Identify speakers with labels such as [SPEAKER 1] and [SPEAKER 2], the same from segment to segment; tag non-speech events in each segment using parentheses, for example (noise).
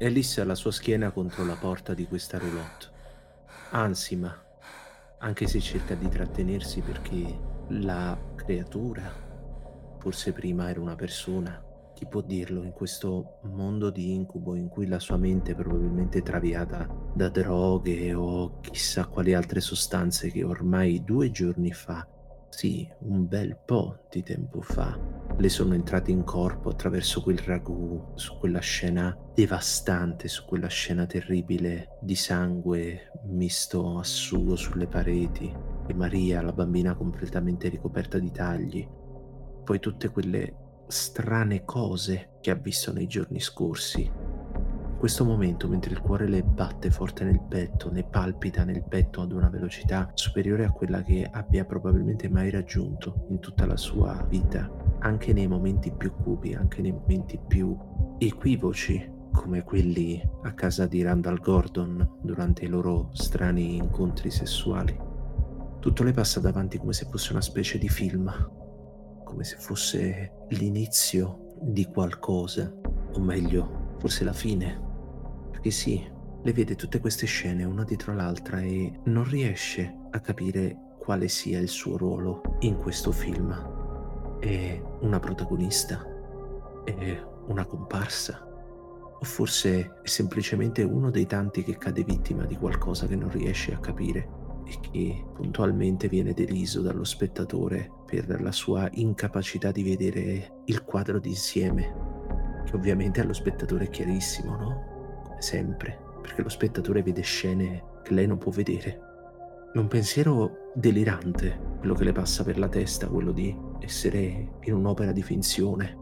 [SPEAKER 1] Alice ha la sua schiena contro la porta di questa roulotte. Ansima, anche se cerca di trattenersi perché la creatura, forse prima era una persona, chi può dirlo in questo mondo di incubo in cui la sua mente è probabilmente traviata da droghe o chissà quali altre sostanze che ormai due giorni fa, sì, un bel po' di tempo fa, le sono entrate in corpo attraverso quel ragù, su quella scena devastante, su quella scena terribile di sangue misto a sugo sulle pareti e Maria, la bambina completamente ricoperta di tagli. Poi tutte quelle strane cose che ha visto nei giorni scorsi. Questo momento, mentre il cuore le batte forte nel petto, ne palpita nel petto ad una velocità superiore a quella che abbia probabilmente mai raggiunto in tutta la sua vita, anche nei momenti più cupi, anche nei momenti più equivoci, come quelli a casa di Randall Gordon durante i loro strani incontri sessuali. Tutto le passa davanti come se fosse una specie di film, come se fosse l'inizio di qualcosa, o meglio, forse la fine. Perché sì, le vede tutte queste scene una dietro l'altra e non riesce a capire quale sia il suo ruolo in questo film. È una protagonista? È una comparsa? O forse è semplicemente uno dei tanti che cade vittima di qualcosa che non riesce a capire e che puntualmente viene deriso dallo spettatore per la sua incapacità di vedere il quadro d'insieme, che ovviamente allo spettatore è chiarissimo, no? Sempre, perché lo spettatore vede scene che lei non può vedere. È un pensiero delirante quello che le passa per la testa, quello di essere in un'opera di finzione,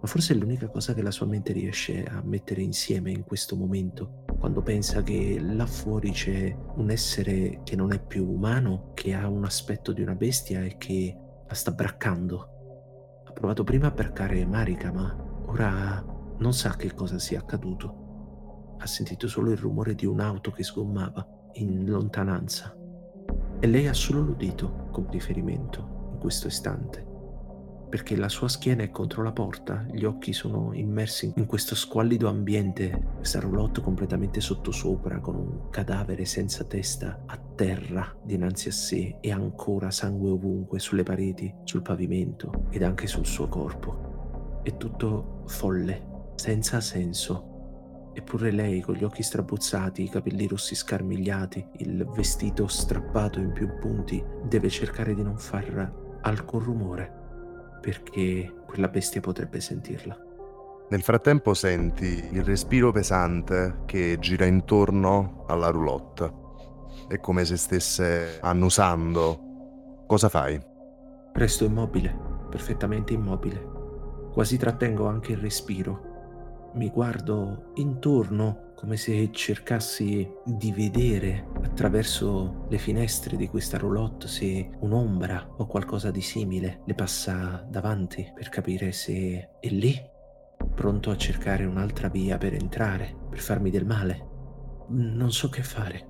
[SPEAKER 1] ma forse è l'unica cosa che la sua mente riesce a mettere insieme in questo momento quando pensa che là fuori c'è un essere che non è più umano, che ha un aspetto di una bestia e che la sta braccando. Ha provato prima a braccare Marika, ma ora non sa che cosa sia accaduto. Ha sentito solo il rumore di un'auto che sgommava in lontananza. E lei ha solo l'udito come riferimento in questo istante perché la sua schiena è contro la porta, gli occhi sono immersi in questo squallido ambiente, questa roulotte completamente sottosopra, con un cadavere senza testa a terra dinanzi a sé e ancora sangue ovunque, sulle pareti, sul pavimento ed anche sul suo corpo. È tutto folle, senza senso. Eppure lei, con gli occhi strabuzzati, i capelli rossi scarmigliati, il vestito strappato in più punti, deve cercare di non far alcun rumore perché quella bestia potrebbe sentirla.
[SPEAKER 2] Nel frattempo senti il respiro pesante che gira intorno alla roulotte. È come se stesse annusando. Cosa fai?
[SPEAKER 1] Resto immobile, perfettamente immobile. Quasi trattengo anche il respiro. Mi guardo intorno come se cercassi di vedere attraverso le finestre di questa roulotte se un'ombra o qualcosa di simile le passa davanti per capire se è lì, pronto a cercare un'altra via per entrare, per farmi del male. Non so che fare,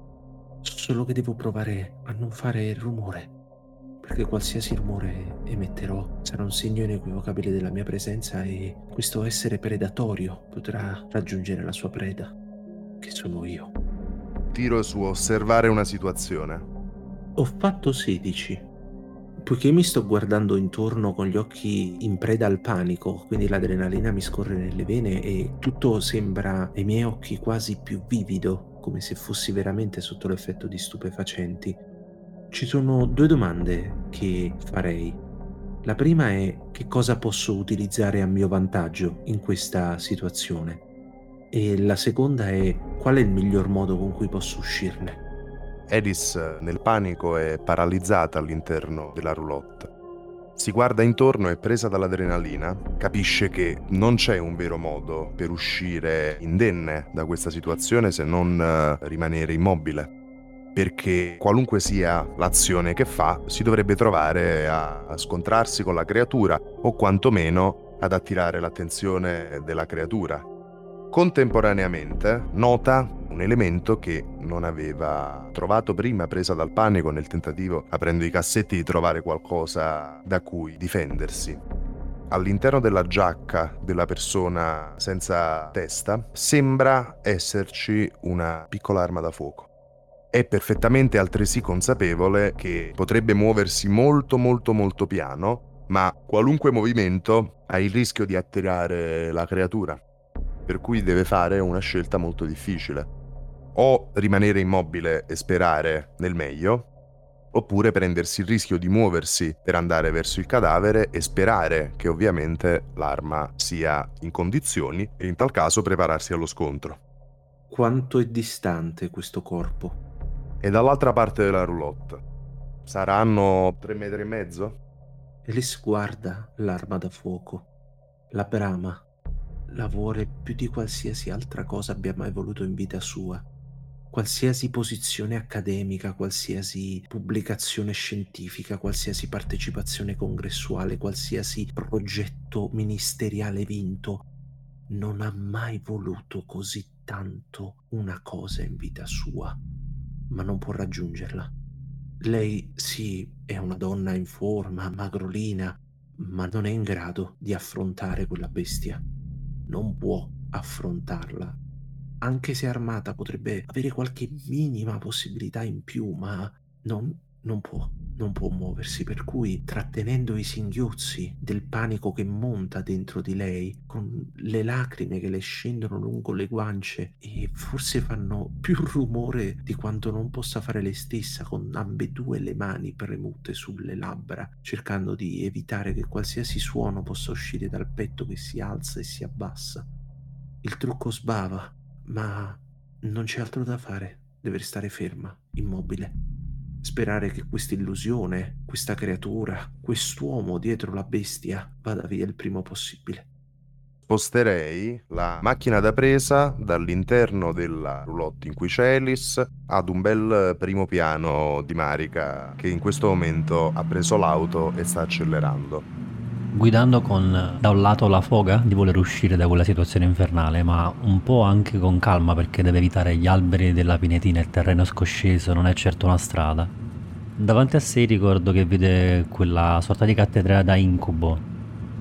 [SPEAKER 1] solo che devo provare a non fare rumore, perché qualsiasi rumore emetterò sarà un segno inequivocabile della mia presenza e questo essere predatorio potrà raggiungere la sua preda che sono io.
[SPEAKER 2] Tiro su osservare una situazione.
[SPEAKER 1] Ho fatto 16. Poiché mi sto guardando intorno con gli occhi in preda al panico, quindi l'adrenalina mi scorre nelle vene e tutto sembra ai miei occhi quasi più vivido, come se fossi veramente sotto l'effetto di stupefacenti, ci sono due domande che farei. La prima è che cosa posso utilizzare a mio vantaggio in questa situazione? E la seconda è qual è il miglior modo con cui posso uscirne?
[SPEAKER 2] Edis nel panico è paralizzata all'interno della roulotte. Si guarda intorno e presa dall'adrenalina, capisce che non c'è un vero modo per uscire indenne da questa situazione se non eh, rimanere immobile. Perché qualunque sia l'azione che fa, si dovrebbe trovare a scontrarsi con la creatura o quantomeno ad attirare l'attenzione della creatura Contemporaneamente nota un elemento che non aveva trovato prima presa dal panico nel tentativo, aprendo i cassetti, di trovare qualcosa da cui difendersi. all'interno della giacca della persona senza testa sembra esserci una piccola arma da fuoco. È perfettamente altresì consapevole che potrebbe muoversi molto molto molto piano, ma qualunque movimento ha il rischio di attirare la creatura, per cui deve fare una scelta molto difficile. O rimanere immobile e sperare nel meglio, oppure prendersi il rischio di muoversi per andare verso il cadavere e sperare che ovviamente l'arma sia in condizioni e in tal caso prepararsi allo scontro.
[SPEAKER 1] Quanto è distante questo corpo?
[SPEAKER 2] È dall'altra parte della roulotte. Saranno tre metri e mezzo?
[SPEAKER 1] Alice guarda l'arma da fuoco, la brama, la più di qualsiasi altra cosa abbia mai voluto in vita sua qualsiasi posizione accademica, qualsiasi pubblicazione scientifica, qualsiasi partecipazione congressuale, qualsiasi progetto ministeriale vinto, non ha mai voluto così tanto una cosa in vita sua, ma non può raggiungerla. Lei sì, è una donna in forma, magrolina, ma non è in grado di affrontare quella bestia. Non può affrontarla anche se armata, potrebbe avere qualche minima possibilità in più, ma non, non può, non può muoversi, per cui trattenendo i singhiozzi del panico che monta dentro di lei, con le lacrime che le scendono lungo le guance e forse fanno più rumore di quanto non possa fare lei stessa, con ambedue le mani premute sulle labbra, cercando di evitare che qualsiasi suono possa uscire dal petto che si alza e si abbassa. Il trucco sbava ma non c'è altro da fare, deve restare ferma, immobile. Sperare che questa illusione, questa creatura, quest'uomo dietro la bestia vada via il prima possibile.
[SPEAKER 2] Sposterei la macchina da presa dall'interno della roulotte in cui c'è Alice ad un bel primo piano di Marica che in questo momento ha preso l'auto e sta accelerando
[SPEAKER 3] guidando con da un lato la foga di voler uscire da quella situazione infernale, ma un po' anche con calma perché deve evitare gli alberi della pinetina, il terreno scosceso, non è certo una strada. Davanti a sé ricordo che vede quella sorta di cattedrale da incubo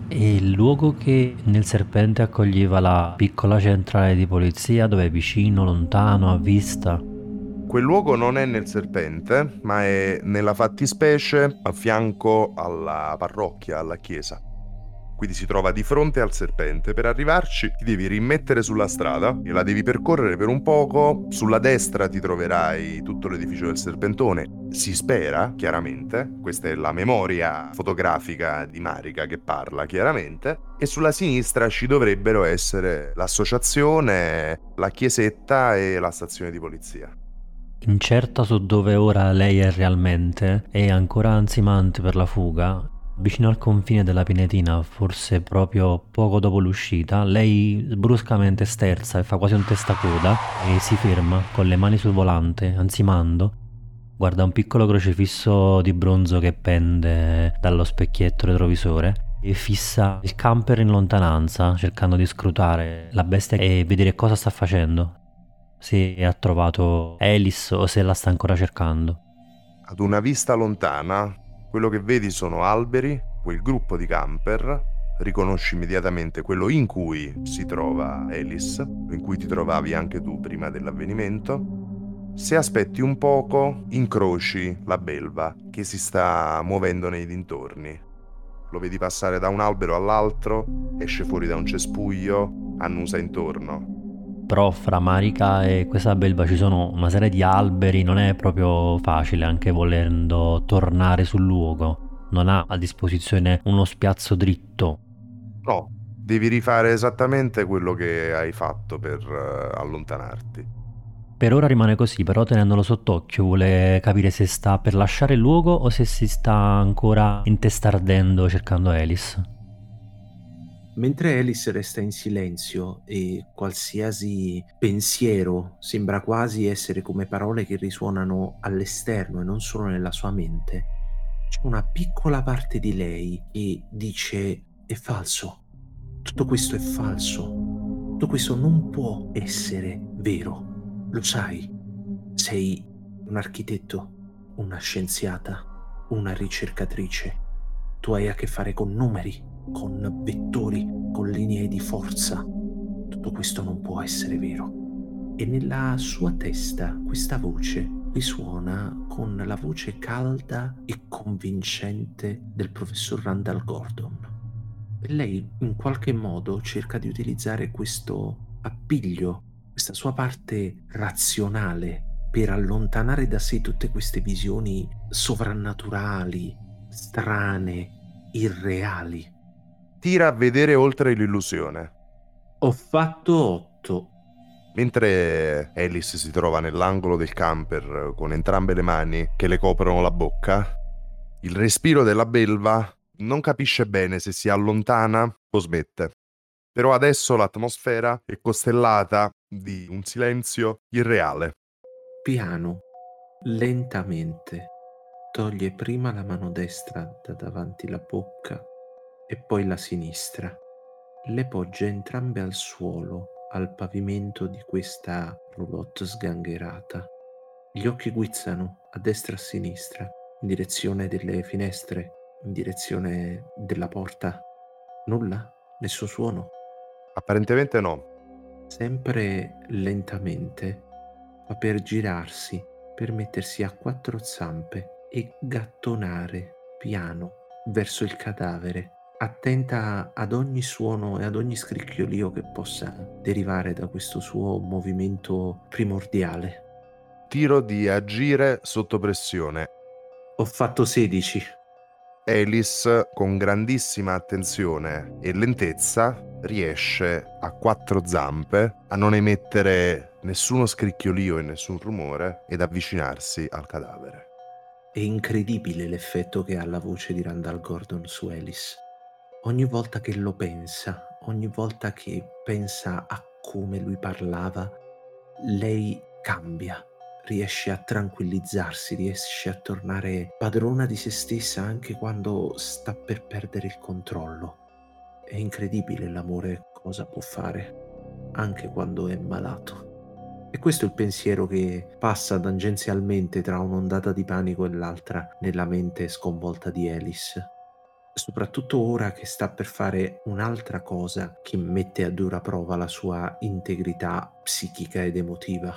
[SPEAKER 3] e il luogo che nel serpente accoglieva la piccola centrale di polizia dove è vicino, lontano, a vista.
[SPEAKER 2] Quel luogo non è nel serpente, ma è nella fattispecie a fianco alla parrocchia, alla chiesa. Quindi si trova di fronte al serpente. Per arrivarci ti devi rimettere sulla strada e la devi percorrere per un poco. Sulla destra ti troverai tutto l'edificio del serpentone. Si spera, chiaramente, questa è la memoria fotografica di Marica che parla chiaramente, e sulla sinistra ci dovrebbero essere l'associazione, la chiesetta e la stazione di polizia.
[SPEAKER 3] Incerta su dove ora lei è realmente e ancora ansimante per la fuga, vicino al confine della Pinetina, forse proprio poco dopo l'uscita, lei bruscamente sterza e fa quasi un testacoda e si ferma con le mani sul volante, ansimando. Guarda un piccolo crocifisso di bronzo che pende dallo specchietto retrovisore e fissa il camper in lontananza, cercando di scrutare la bestia e vedere cosa sta facendo se ha trovato Alice o se la sta ancora cercando.
[SPEAKER 2] Ad una vista lontana, quello che vedi sono alberi, quel gruppo di camper, riconosci immediatamente quello in cui si trova Alice, in cui ti trovavi anche tu prima dell'avvenimento. Se aspetti un poco, incroci la belva che si sta muovendo nei dintorni. Lo vedi passare da un albero all'altro, esce fuori da un cespuglio, annusa intorno
[SPEAKER 3] però fra Marica e questa belva ci sono una serie di alberi, non è proprio facile anche volendo tornare sul luogo. Non ha a disposizione uno spiazzo dritto.
[SPEAKER 2] No, devi rifare esattamente quello che hai fatto per uh, allontanarti.
[SPEAKER 3] Per ora rimane così, però tenendolo sott'occhio vuole capire se sta per lasciare il luogo o se si sta ancora intestardendo cercando Alice.
[SPEAKER 1] Mentre Alice resta in silenzio e qualsiasi pensiero sembra quasi essere come parole che risuonano all'esterno e non solo nella sua mente, c'è una piccola parte di lei che dice è falso, tutto questo è falso, tutto questo non può essere vero, lo sai, sei un architetto, una scienziata, una ricercatrice, tu hai a che fare con numeri con vettori, con linee di forza. Tutto questo non può essere vero. E nella sua testa questa voce risuona con la voce calda e convincente del professor Randall Gordon. Lei in qualche modo cerca di utilizzare questo appiglio, questa sua parte razionale per allontanare da sé tutte queste visioni sovrannaturali, strane, irreali.
[SPEAKER 2] Tira a vedere oltre l'illusione.
[SPEAKER 1] Ho fatto otto.
[SPEAKER 2] Mentre Alice si trova nell'angolo del camper con entrambe le mani che le coprono la bocca, il respiro della belva non capisce bene se si allontana o smette. Però adesso l'atmosfera è costellata di un silenzio irreale.
[SPEAKER 1] Piano, lentamente, toglie prima la mano destra da davanti la bocca e poi la sinistra. Le poggia entrambe al suolo, al pavimento di questa roulotte sgangherata. Gli occhi guizzano a destra e a sinistra, in direzione delle finestre, in direzione della porta. Nulla? Nessun suono?
[SPEAKER 2] Apparentemente no.
[SPEAKER 1] Sempre lentamente fa per girarsi, per mettersi a quattro zampe e gattonare piano verso il cadavere, attenta ad ogni suono e ad ogni scricchiolio che possa derivare da questo suo movimento primordiale.
[SPEAKER 2] Tiro di agire sotto pressione.
[SPEAKER 1] Ho fatto 16.
[SPEAKER 2] Alice, con grandissima attenzione e lentezza, riesce a quattro zampe a non emettere nessuno scricchiolio e nessun rumore ed avvicinarsi al cadavere.
[SPEAKER 1] È incredibile l'effetto che ha la voce di Randall Gordon su Alice. Ogni volta che lo pensa, ogni volta che pensa a come lui parlava, lei cambia, riesce a tranquillizzarsi, riesce a tornare padrona di se stessa anche quando sta per perdere il controllo. È incredibile l'amore cosa può fare, anche quando è malato. E questo è il pensiero che passa tangenzialmente tra un'ondata di panico e l'altra nella mente sconvolta di Alice. Soprattutto ora che sta per fare un'altra cosa che mette a dura prova la sua integrità psichica ed emotiva.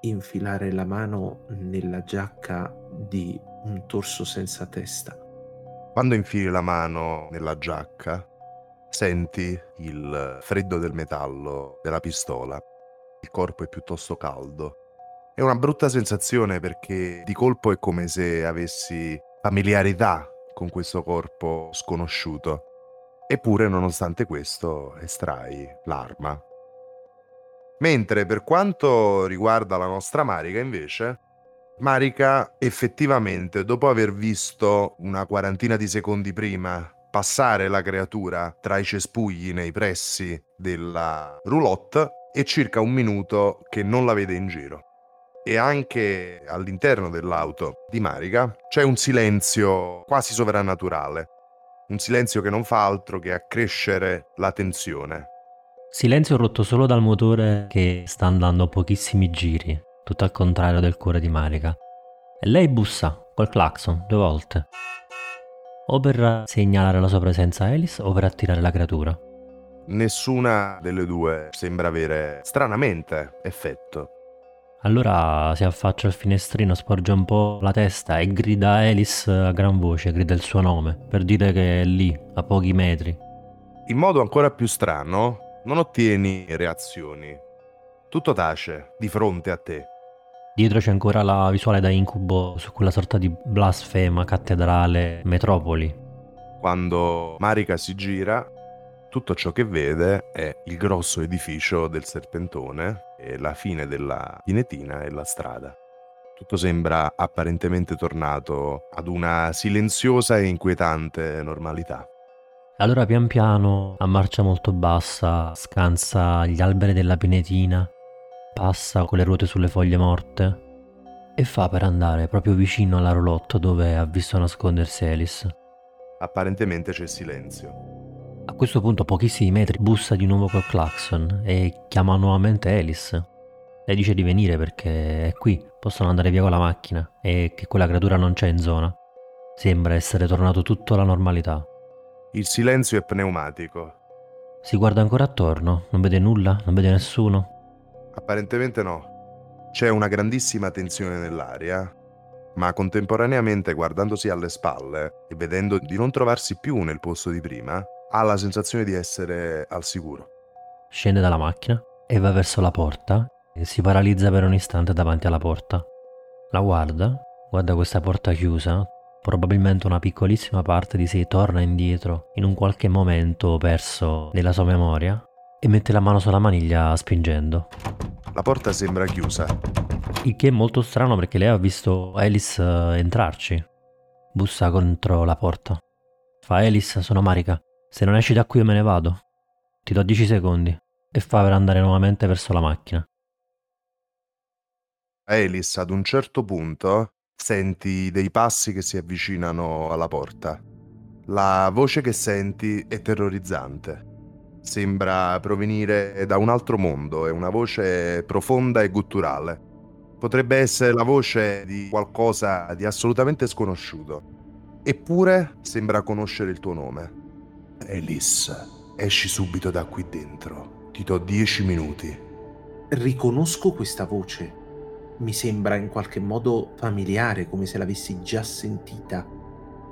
[SPEAKER 1] Infilare la mano nella giacca di un torso senza testa.
[SPEAKER 2] Quando infili la mano nella giacca, senti il freddo del metallo della pistola il corpo è piuttosto caldo. È una brutta sensazione perché di colpo è come se avessi familiarità con questo corpo sconosciuto. Eppure, nonostante questo, estrai l'arma. Mentre per quanto riguarda la nostra Marica, invece, Marica effettivamente, dopo aver visto una quarantina di secondi prima passare la creatura tra i cespugli nei pressi della roulotte, e circa un minuto che non la vede in giro. E anche all'interno dell'auto di Marica c'è un silenzio quasi sovrannaturale, un silenzio che non fa altro che accrescere la tensione.
[SPEAKER 3] Silenzio rotto solo dal motore che sta andando a pochissimi giri, tutto al contrario del cuore di Marica. E lei bussa col clacson due volte, o per segnalare la sua presenza a Alice o per attirare la creatura.
[SPEAKER 2] Nessuna delle due sembra avere stranamente effetto.
[SPEAKER 3] Allora si affaccia al finestrino, sporge un po' la testa e grida a Alice a gran voce, grida il suo nome, per dire che è lì, a pochi metri.
[SPEAKER 2] In modo ancora più strano, non ottieni reazioni. Tutto tace di fronte a te.
[SPEAKER 3] Dietro c'è ancora la visuale da incubo su quella sorta di blasfema cattedrale metropoli.
[SPEAKER 2] Quando Marika si gira, tutto ciò che vede è il grosso edificio del serpentone e la fine della pinetina e la strada. Tutto sembra apparentemente tornato ad una silenziosa e inquietante normalità.
[SPEAKER 3] Allora pian piano, a marcia molto bassa, scansa gli alberi della pinetina, passa con le ruote sulle foglie morte e fa per andare proprio vicino alla roulotte dove ha visto nascondersi Alice.
[SPEAKER 2] Apparentemente c'è silenzio.
[SPEAKER 3] A questo punto, a pochissimi metri, bussa di nuovo col clacson e chiama nuovamente Alice. Le dice di venire perché è qui, possono andare via con la macchina e che quella creatura non c'è in zona. Sembra essere tornato tutto alla normalità.
[SPEAKER 2] Il silenzio è pneumatico.
[SPEAKER 3] Si guarda ancora attorno, non vede nulla, non vede nessuno.
[SPEAKER 2] Apparentemente no. C'è una grandissima tensione nell'aria, ma contemporaneamente guardandosi alle spalle e vedendo di non trovarsi più nel posto di prima, ha la sensazione di essere al sicuro.
[SPEAKER 3] Scende dalla macchina e va verso la porta e si paralizza per un istante davanti alla porta. La guarda, guarda questa porta chiusa, probabilmente una piccolissima parte di sé torna indietro in un qualche momento perso nella sua memoria e mette la mano sulla maniglia spingendo.
[SPEAKER 2] La porta sembra chiusa.
[SPEAKER 3] Il che è molto strano perché lei ha visto Alice eh, entrarci. Bussa contro la porta. Fa Alice, sono Marika. Se non esci da qui io me ne vado. Ti do 10 secondi. E fa per andare nuovamente verso la macchina.
[SPEAKER 2] Alice, ad un certo punto, senti dei passi che si avvicinano alla porta. La voce che senti è terrorizzante. Sembra provenire da un altro mondo, è una voce profonda e gutturale. Potrebbe essere la voce di qualcosa di assolutamente sconosciuto. Eppure sembra conoscere il tuo nome. Alice, esci subito da qui dentro. Ti do dieci minuti.
[SPEAKER 1] Riconosco questa voce. Mi sembra in qualche modo familiare, come se l'avessi già sentita.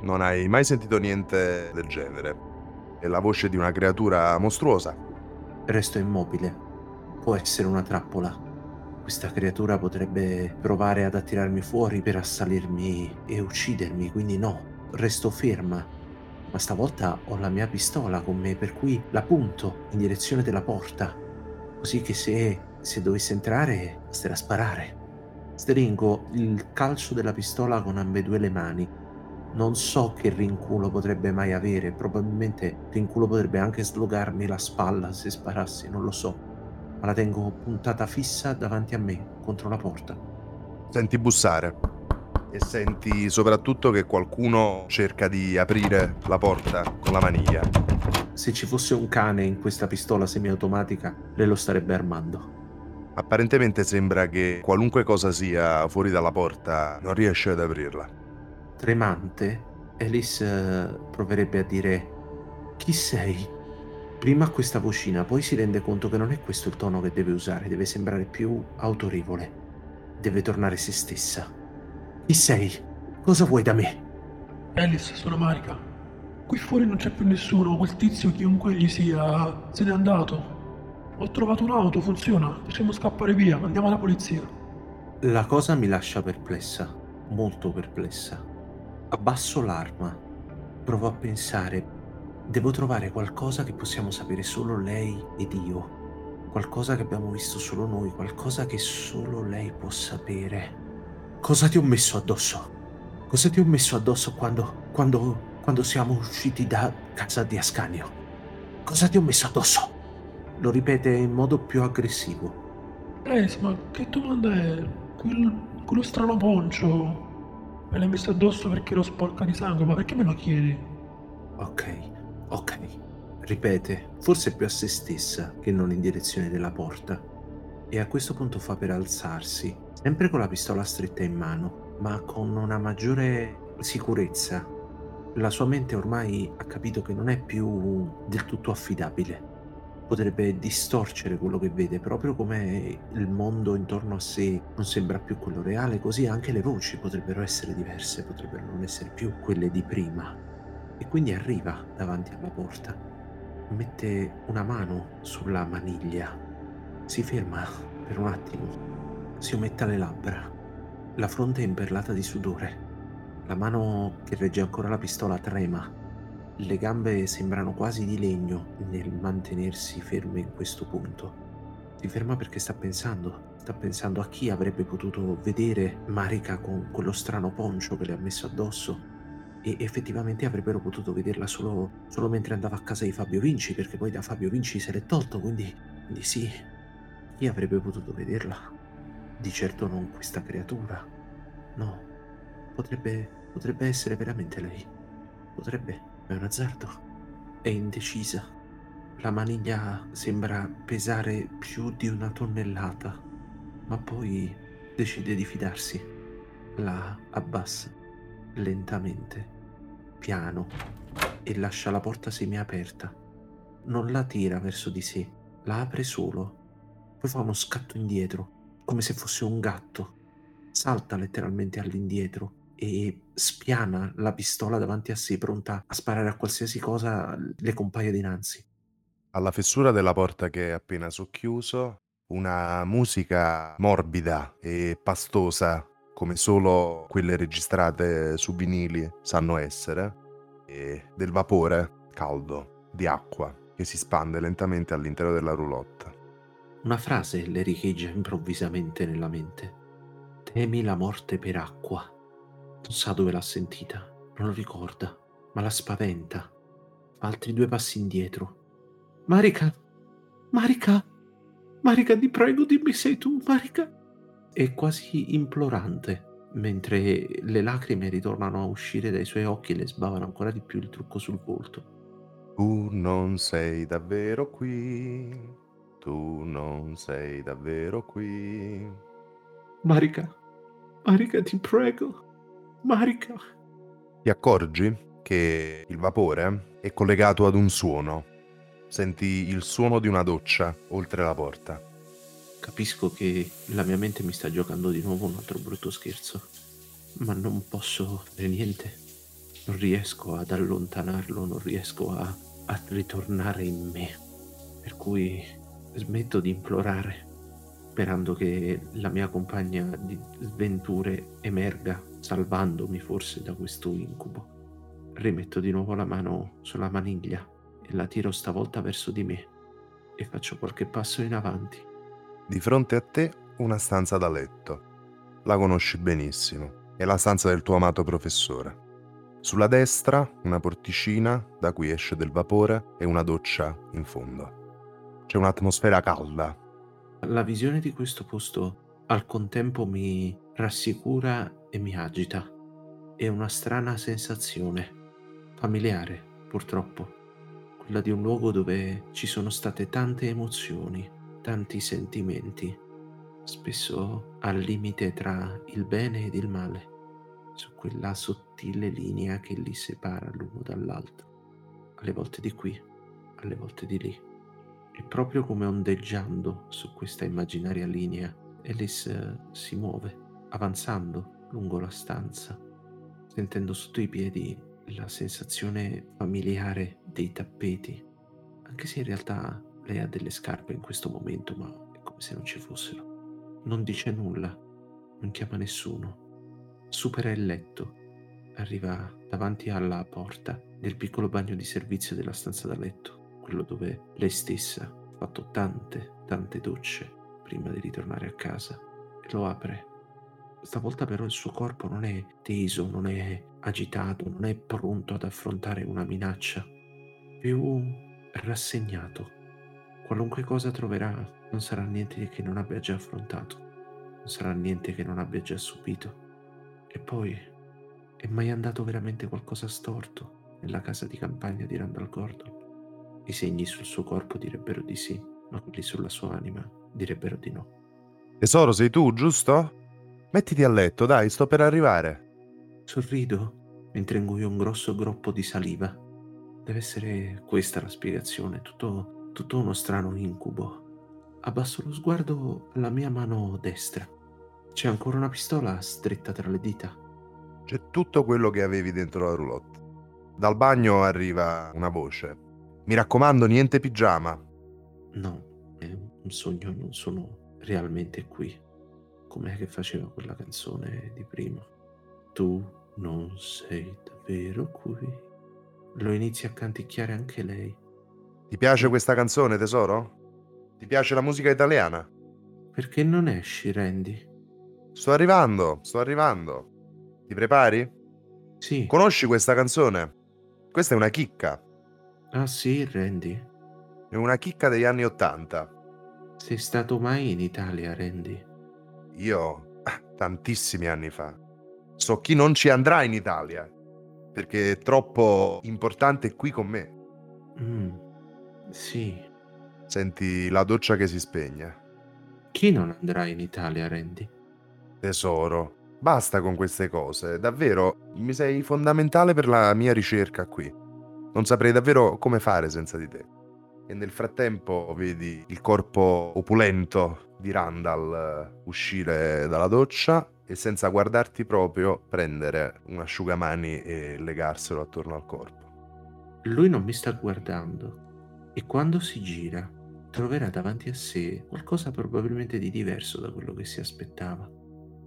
[SPEAKER 2] Non hai mai sentito niente del genere. È la voce di una creatura mostruosa.
[SPEAKER 1] Resto immobile. Può essere una trappola. Questa creatura potrebbe provare ad attirarmi fuori per assalirmi e uccidermi, quindi no, resto ferma. Ma stavolta ho la mia pistola con me, per cui la punto in direzione della porta, così che se, se dovesse entrare basterà sparare. Stringo il calcio della pistola con ambedue le mani non so che rinculo potrebbe mai avere, probabilmente rinculo potrebbe anche slogarmi la spalla se sparassi, non lo so, ma la tengo puntata fissa davanti a me, contro la porta.
[SPEAKER 2] Senti bussare e senti soprattutto che qualcuno cerca di aprire la porta con la maniglia.
[SPEAKER 1] Se ci fosse un cane in questa pistola semiautomatica, lei lo starebbe armando.
[SPEAKER 2] Apparentemente sembra che qualunque cosa sia fuori dalla porta non riesce ad aprirla.
[SPEAKER 1] Tremante, Alice eh, proverebbe a dire Chi sei? Prima questa vocina, poi si rende conto che non è questo il tono che deve usare, deve sembrare più autorevole. Deve tornare se stessa. Chi sei? Cosa vuoi da me?
[SPEAKER 4] Alice, sono Marika. Qui fuori non c'è più nessuno, quel tizio, chiunque gli sia, se n'è andato. Ho trovato un'auto, funziona, facciamo scappare via, andiamo alla polizia.
[SPEAKER 1] La cosa mi lascia perplessa, molto perplessa. Abbasso l'arma. Provo a pensare. Devo trovare qualcosa che possiamo sapere solo lei ed io. Qualcosa che abbiamo visto solo noi, qualcosa che solo lei può sapere. Cosa ti ho messo addosso? Cosa ti ho messo addosso quando, quando, quando siamo usciti da casa di Ascanio? Cosa ti ho messo addosso? Lo ripete in modo più aggressivo.
[SPEAKER 4] Eh, ma che domanda è? Quel, quello strano poncio Me l'hai messo addosso perché ero sporca di sangue, ma perché me lo chiedi?
[SPEAKER 1] Ok, ok. Ripete, forse più a se stessa che non in direzione della porta. E a questo punto fa per alzarsi, sempre con la pistola stretta in mano, ma con una maggiore sicurezza. La sua mente ormai ha capito che non è più del tutto affidabile potrebbe distorcere quello che vede, proprio come il mondo intorno a sé non sembra più quello reale, così anche le voci potrebbero essere diverse, potrebbero non essere più quelle di prima. E quindi arriva davanti alla porta, mette una mano sulla maniglia, si ferma per un attimo, si ometta le labbra, la fronte è imperlata di sudore, la mano che regge ancora la pistola trema. Le gambe sembrano quasi di legno nel mantenersi ferme in questo punto. Si ferma perché sta pensando, sta pensando a chi avrebbe potuto vedere Marika con quello strano poncio che le ha messo addosso. E effettivamente avrebbero potuto vederla solo, solo mentre andava a casa di Fabio Vinci perché poi da Fabio Vinci se l'è tolto, quindi, quindi sì, chi avrebbe potuto vederla? Di certo non questa creatura. No, potrebbe, potrebbe essere veramente lei. Potrebbe. È un azzardo. È indecisa. La maniglia sembra pesare più di una tonnellata, ma poi decide di fidarsi. La abbassa lentamente, piano, e lascia la porta semiaperta. Non la tira verso di sé, la apre solo. Poi fa uno scatto indietro, come se fosse un gatto. Salta letteralmente all'indietro e spiana la pistola davanti a sé, pronta a sparare a qualsiasi cosa le compaia dinanzi.
[SPEAKER 2] Alla fessura della porta che è appena socchiuso, una musica morbida e pastosa, come solo quelle registrate su vinili sanno essere, e del vapore caldo di acqua che si spande lentamente all'interno della roulotte.
[SPEAKER 1] Una frase le riecheggia improvvisamente nella mente. Temi la morte per acqua. Non sa dove l'ha sentita, non lo ricorda, ma la spaventa. Fa altri due passi indietro. Marica! Marica! Marica, ti prego, dimmi sei tu, Marica! È quasi implorante, mentre le lacrime ritornano a uscire dai suoi occhi e le sbavano ancora di più il trucco sul volto.
[SPEAKER 2] Tu non sei davvero qui, tu non sei davvero qui.
[SPEAKER 1] Marica, Marica, ti prego, Marica.
[SPEAKER 2] Ti accorgi che il vapore è collegato ad un suono. Senti il suono di una doccia oltre la porta.
[SPEAKER 1] Capisco che la mia mente mi sta giocando di nuovo un altro brutto scherzo, ma non posso fare niente. Non riesco ad allontanarlo, non riesco a, a ritornare in me. Per cui smetto di implorare, sperando che la mia compagna di sventure emerga, salvandomi forse da questo incubo. Rimetto di nuovo la mano sulla maniglia e la tiro stavolta verso di me e faccio qualche passo in avanti.
[SPEAKER 2] Di fronte a te una stanza da letto. La conosci benissimo. È la stanza del tuo amato professore. Sulla destra una porticina da cui esce del vapore e una doccia in fondo. C'è un'atmosfera calda.
[SPEAKER 1] La visione di questo posto al contempo mi rassicura e mi agita. È una strana sensazione, familiare purtroppo, quella di un luogo dove ci sono state tante emozioni, tanti sentimenti, spesso al limite tra il bene ed il male su quella sottile linea che li separa l'uno dall'altro, alle volte di qui, alle volte di lì. E proprio come ondeggiando su questa immaginaria linea, Alice si muove, avanzando lungo la stanza, sentendo sotto i piedi la sensazione familiare dei tappeti, anche se in realtà lei ha delle scarpe in questo momento, ma è come se non ci fossero. Non dice nulla, non chiama nessuno. Supera il letto, arriva davanti alla porta del piccolo bagno di servizio della stanza da letto, quello dove lei stessa ha fatto tante, tante docce prima di ritornare a casa, e lo apre. Stavolta però il suo corpo non è teso, non è agitato, non è pronto ad affrontare una minaccia, più rassegnato. Qualunque cosa troverà non sarà niente che non abbia già affrontato, non sarà niente che non abbia già subito. E poi, è mai andato veramente qualcosa storto nella casa di campagna di Randall Gordon? I segni sul suo corpo direbbero di sì, ma quelli sulla sua anima direbbero di no.
[SPEAKER 2] Tesoro, sei tu, giusto? Mettiti a letto, dai, sto per arrivare.
[SPEAKER 1] Sorrido mentre inguio un grosso groppo di saliva. Deve essere questa la spiegazione, tutto, tutto uno strano incubo. Abbasso lo sguardo alla mia mano destra c'è ancora una pistola stretta tra le dita.
[SPEAKER 2] C'è tutto quello che avevi dentro la roulotte. Dal bagno arriva una voce. Mi raccomando, niente pigiama.
[SPEAKER 1] No, è un sogno, non sono realmente qui. Com'è che faceva quella canzone di prima? Tu non sei davvero qui. Lo inizia a canticchiare anche lei.
[SPEAKER 2] Ti piace questa canzone, tesoro? Ti piace la musica italiana?
[SPEAKER 1] Perché non esci, Randy?
[SPEAKER 2] Sto arrivando, sto arrivando. Ti prepari?
[SPEAKER 1] Sì.
[SPEAKER 2] Conosci questa canzone? Questa è una chicca.
[SPEAKER 1] Ah sì, Randy?
[SPEAKER 2] È una chicca degli anni Ottanta.
[SPEAKER 1] Sei stato mai in Italia, Randy?
[SPEAKER 2] Io, (laughs) tantissimi anni fa. So chi non ci andrà in Italia, perché è troppo importante qui con me.
[SPEAKER 1] Mm, sì.
[SPEAKER 2] Senti la doccia che si spegne.
[SPEAKER 1] Chi non andrà in Italia, Randy?
[SPEAKER 2] Tesoro, basta con queste cose, davvero, mi sei fondamentale per la mia ricerca qui. Non saprei davvero come fare senza di te. E nel frattempo vedi il corpo opulento di Randall eh, uscire dalla doccia e senza guardarti proprio prendere un asciugamani e legarselo attorno al corpo.
[SPEAKER 1] Lui non mi sta guardando e quando si gira troverà davanti a sé qualcosa probabilmente di diverso da quello che si aspettava.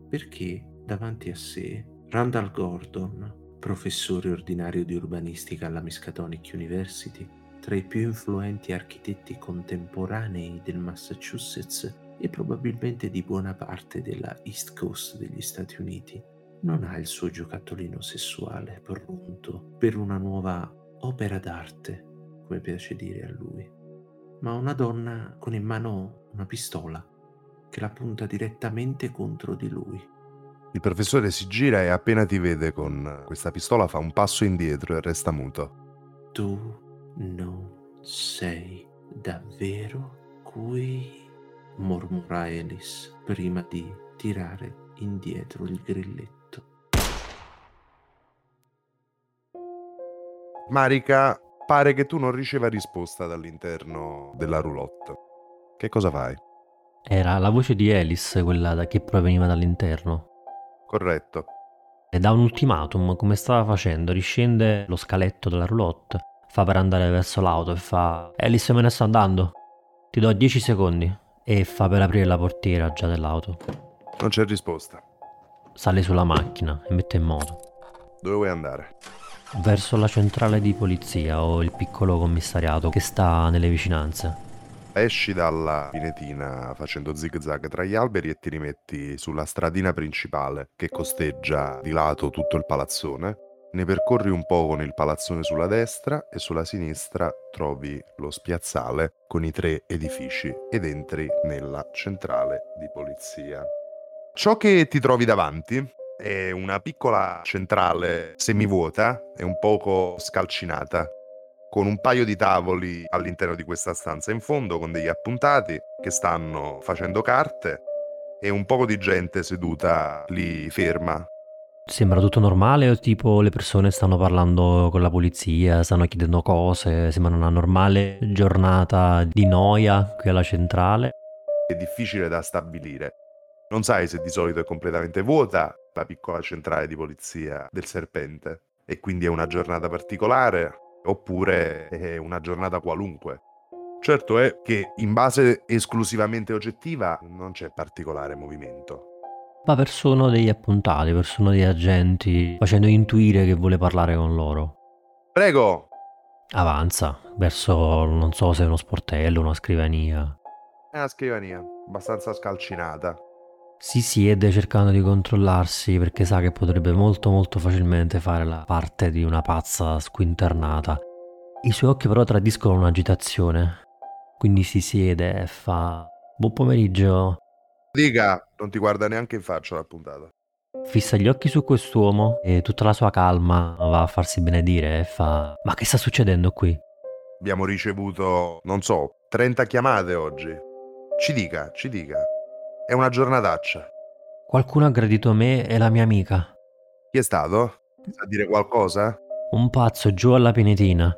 [SPEAKER 1] Perché davanti a sé Randall Gordon, professore ordinario di urbanistica alla Miskatonic University, tra i più influenti architetti contemporanei del Massachusetts e probabilmente di buona parte della East Coast degli Stati Uniti, non ha il suo giocattolino sessuale pronto per una nuova opera d'arte, come piace dire a lui, ma una donna con in mano una pistola che la punta direttamente contro di lui.
[SPEAKER 2] Il professore si gira e appena ti vede con questa pistola fa un passo indietro e resta muto.
[SPEAKER 1] Tu non sei davvero qui, mormora Alice prima di tirare indietro il grilletto.
[SPEAKER 2] Marica, pare che tu non riceva risposta dall'interno della roulotte. Che cosa fai?
[SPEAKER 3] Era la voce di Alice quella da- che proveniva dall'interno.
[SPEAKER 2] Corretto.
[SPEAKER 3] E dà un ultimatum, come stava facendo, riscende lo scaletto della roulotte, fa per andare verso l'auto e fa Alice me ne sto andando, ti do 10 secondi e fa per aprire la portiera già dell'auto.
[SPEAKER 2] Non c'è risposta.
[SPEAKER 3] Sale sulla macchina e mette in moto.
[SPEAKER 2] Dove vuoi andare?
[SPEAKER 3] Verso la centrale di polizia o il piccolo commissariato che sta nelle vicinanze.
[SPEAKER 2] Esci dalla pinetina facendo zig zag tra gli alberi e ti rimetti sulla stradina principale che costeggia di lato tutto il palazzone. Ne percorri un po' con il palazzone sulla destra e sulla sinistra trovi lo spiazzale con i tre edifici ed entri nella centrale di polizia. Ciò che ti trovi davanti è una piccola centrale semivuota e un poco scalcinata, con un paio di tavoli all'interno di questa stanza in fondo con degli appuntati che stanno facendo carte e un poco di gente seduta lì ferma.
[SPEAKER 3] Sembra tutto normale o tipo le persone stanno parlando con la polizia, stanno chiedendo cose, sembra una normale giornata di noia qui alla centrale?
[SPEAKER 2] È difficile da stabilire. Non sai se di solito è completamente vuota la piccola centrale di polizia del Serpente e quindi è una giornata particolare oppure è una giornata qualunque. Certo è che in base esclusivamente oggettiva non c'è particolare movimento.
[SPEAKER 3] Ma persone degli appuntati, persone degli agenti, facendo intuire che vuole parlare con loro.
[SPEAKER 2] Prego!
[SPEAKER 3] Avanza verso, non so se uno sportello, una scrivania.
[SPEAKER 2] È una scrivania, abbastanza scalcinata.
[SPEAKER 3] Si siede cercando di controllarsi perché sa che potrebbe molto molto facilmente fare la parte di una pazza squinternata. I suoi occhi però tradiscono un'agitazione. Quindi si siede e fa... Buon pomeriggio.
[SPEAKER 2] Dica, non ti guarda neanche in faccia la puntata.
[SPEAKER 3] Fissa gli occhi su quest'uomo e tutta la sua calma va a farsi benedire e fa... Ma che sta succedendo qui?
[SPEAKER 2] Abbiamo ricevuto, non so, 30 chiamate oggi. Ci dica, ci dica. È una giornataccia.
[SPEAKER 3] Qualcuno ha aggredito me e la mia amica.
[SPEAKER 2] Chi è stato? Sa dire qualcosa?
[SPEAKER 3] Un pazzo giù alla pinetina.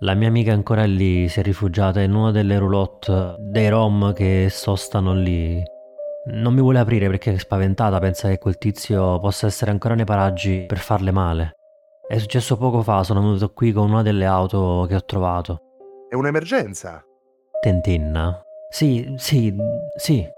[SPEAKER 3] La mia amica è ancora lì, si è rifugiata in una delle roulotte dei rom che sostano lì. Non mi vuole aprire perché è spaventata, pensa che quel tizio possa essere ancora nei paraggi per farle male. È successo poco fa, sono venuto qui con una delle auto che ho trovato.
[SPEAKER 2] È un'emergenza.
[SPEAKER 3] Tentenna? Sì, sì, sì.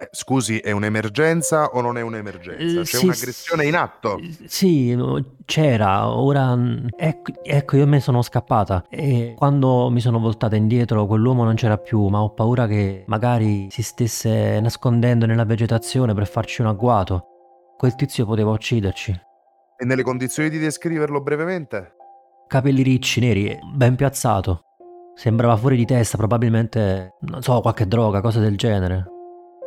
[SPEAKER 2] Eh, scusi, è un'emergenza o non è un'emergenza?
[SPEAKER 3] Eh,
[SPEAKER 2] C'è
[SPEAKER 3] sì,
[SPEAKER 2] un'aggressione in atto.
[SPEAKER 3] Sì, c'era, ora... Ecco, ecco, io me sono scappata e quando mi sono voltata indietro quell'uomo non c'era più, ma ho paura che magari si stesse nascondendo nella vegetazione per farci un agguato. Quel tizio poteva ucciderci.
[SPEAKER 2] E nelle condizioni di descriverlo brevemente?
[SPEAKER 3] Capelli ricci, neri, ben piazzato. Sembrava fuori di testa, probabilmente, non so, qualche droga, cose del genere.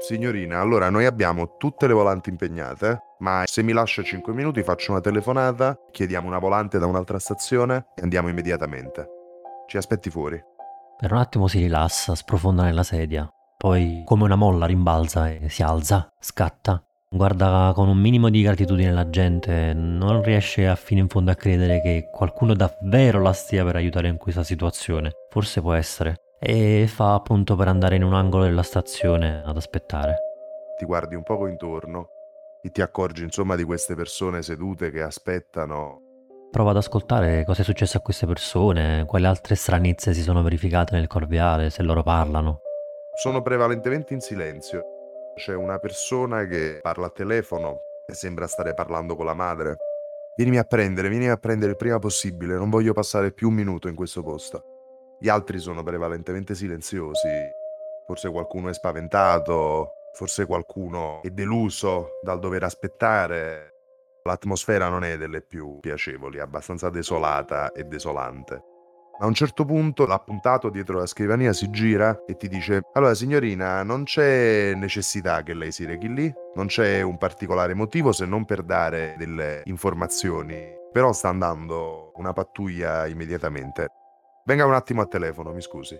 [SPEAKER 2] Signorina, allora noi abbiamo tutte le volanti impegnate, ma se mi lascia 5 minuti faccio una telefonata, chiediamo una volante da un'altra stazione e andiamo immediatamente. Ci aspetti fuori.
[SPEAKER 3] Per un attimo si rilassa, sprofonda nella sedia, poi come una molla rimbalza e si alza, scatta guarda con un minimo di gratitudine la gente, non riesce a fino in fondo a credere che qualcuno davvero la stia per aiutare in questa situazione. Forse può essere. E fa appunto per andare in un angolo della stazione ad aspettare.
[SPEAKER 2] Ti guardi un poco intorno e ti accorgi insomma di queste persone sedute che aspettano.
[SPEAKER 3] Prova ad ascoltare cosa è successo a queste persone, quali altre stranezze si sono verificate nel corviale, se loro parlano.
[SPEAKER 2] Sono prevalentemente in silenzio c'è una persona che parla al telefono e sembra stare parlando con la madre. Vienimi a prendere, vienimi a prendere il prima possibile, non voglio passare più un minuto in questo posto. Gli altri sono prevalentemente silenziosi. Forse qualcuno è spaventato, forse qualcuno è deluso dal dover aspettare. L'atmosfera non è delle più piacevoli, è abbastanza desolata e desolante. A un certo punto l'appuntato dietro la scrivania si gira e ti dice: Allora, signorina, non c'è necessità che lei si rechi lì, non c'è un particolare motivo se non per dare delle informazioni. Però sta andando una pattuglia immediatamente. Venga un attimo a telefono, mi scusi.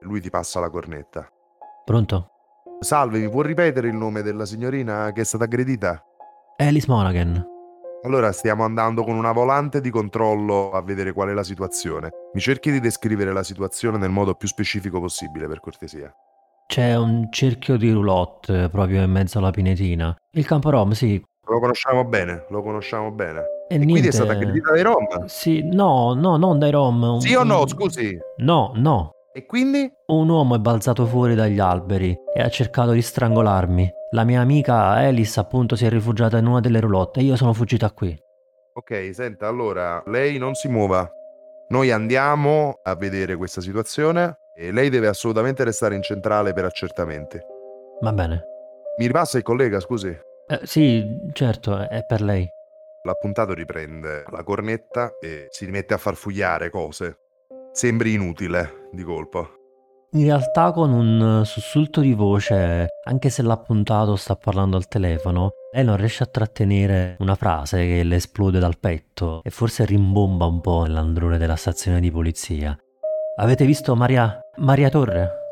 [SPEAKER 2] Lui ti passa la cornetta.
[SPEAKER 3] Pronto?
[SPEAKER 2] Salve, mi può ripetere il nome della signorina che è stata aggredita?
[SPEAKER 3] Alice Monaghan.
[SPEAKER 2] Allora stiamo andando con una volante di controllo a vedere qual è la situazione. Mi cerchi di descrivere la situazione nel modo più specifico possibile, per cortesia.
[SPEAKER 3] C'è un cerchio di roulotte proprio in mezzo alla pinetina. Il campo rom, sì.
[SPEAKER 2] Lo conosciamo bene, lo conosciamo bene.
[SPEAKER 3] E,
[SPEAKER 2] e quindi è stata aggredita dai rom?
[SPEAKER 3] Sì, no, no, non dai rom.
[SPEAKER 2] Sì o no, scusi?
[SPEAKER 3] No, no.
[SPEAKER 2] E quindi?
[SPEAKER 3] Un uomo è balzato fuori dagli alberi e ha cercato di strangolarmi. La mia amica Alice appunto si è rifugiata in una delle roulotte e io sono fuggita qui.
[SPEAKER 2] Ok, senta, allora lei non si muova. Noi andiamo a vedere questa situazione e lei deve assolutamente restare in centrale per accertamenti.
[SPEAKER 3] Va bene.
[SPEAKER 2] Mi ripassa il collega, scusi?
[SPEAKER 3] Eh, sì, certo, è per lei.
[SPEAKER 2] L'appuntato riprende la cornetta e si rimette a farfugliare cose. Sembri inutile di colpo.
[SPEAKER 3] In realtà con un sussulto di voce, anche se l'appuntato sta parlando al telefono, lei non riesce a trattenere una frase che le esplode dal petto e forse rimbomba un po' nell'androne della stazione di polizia. Avete visto Maria... Maria Torre?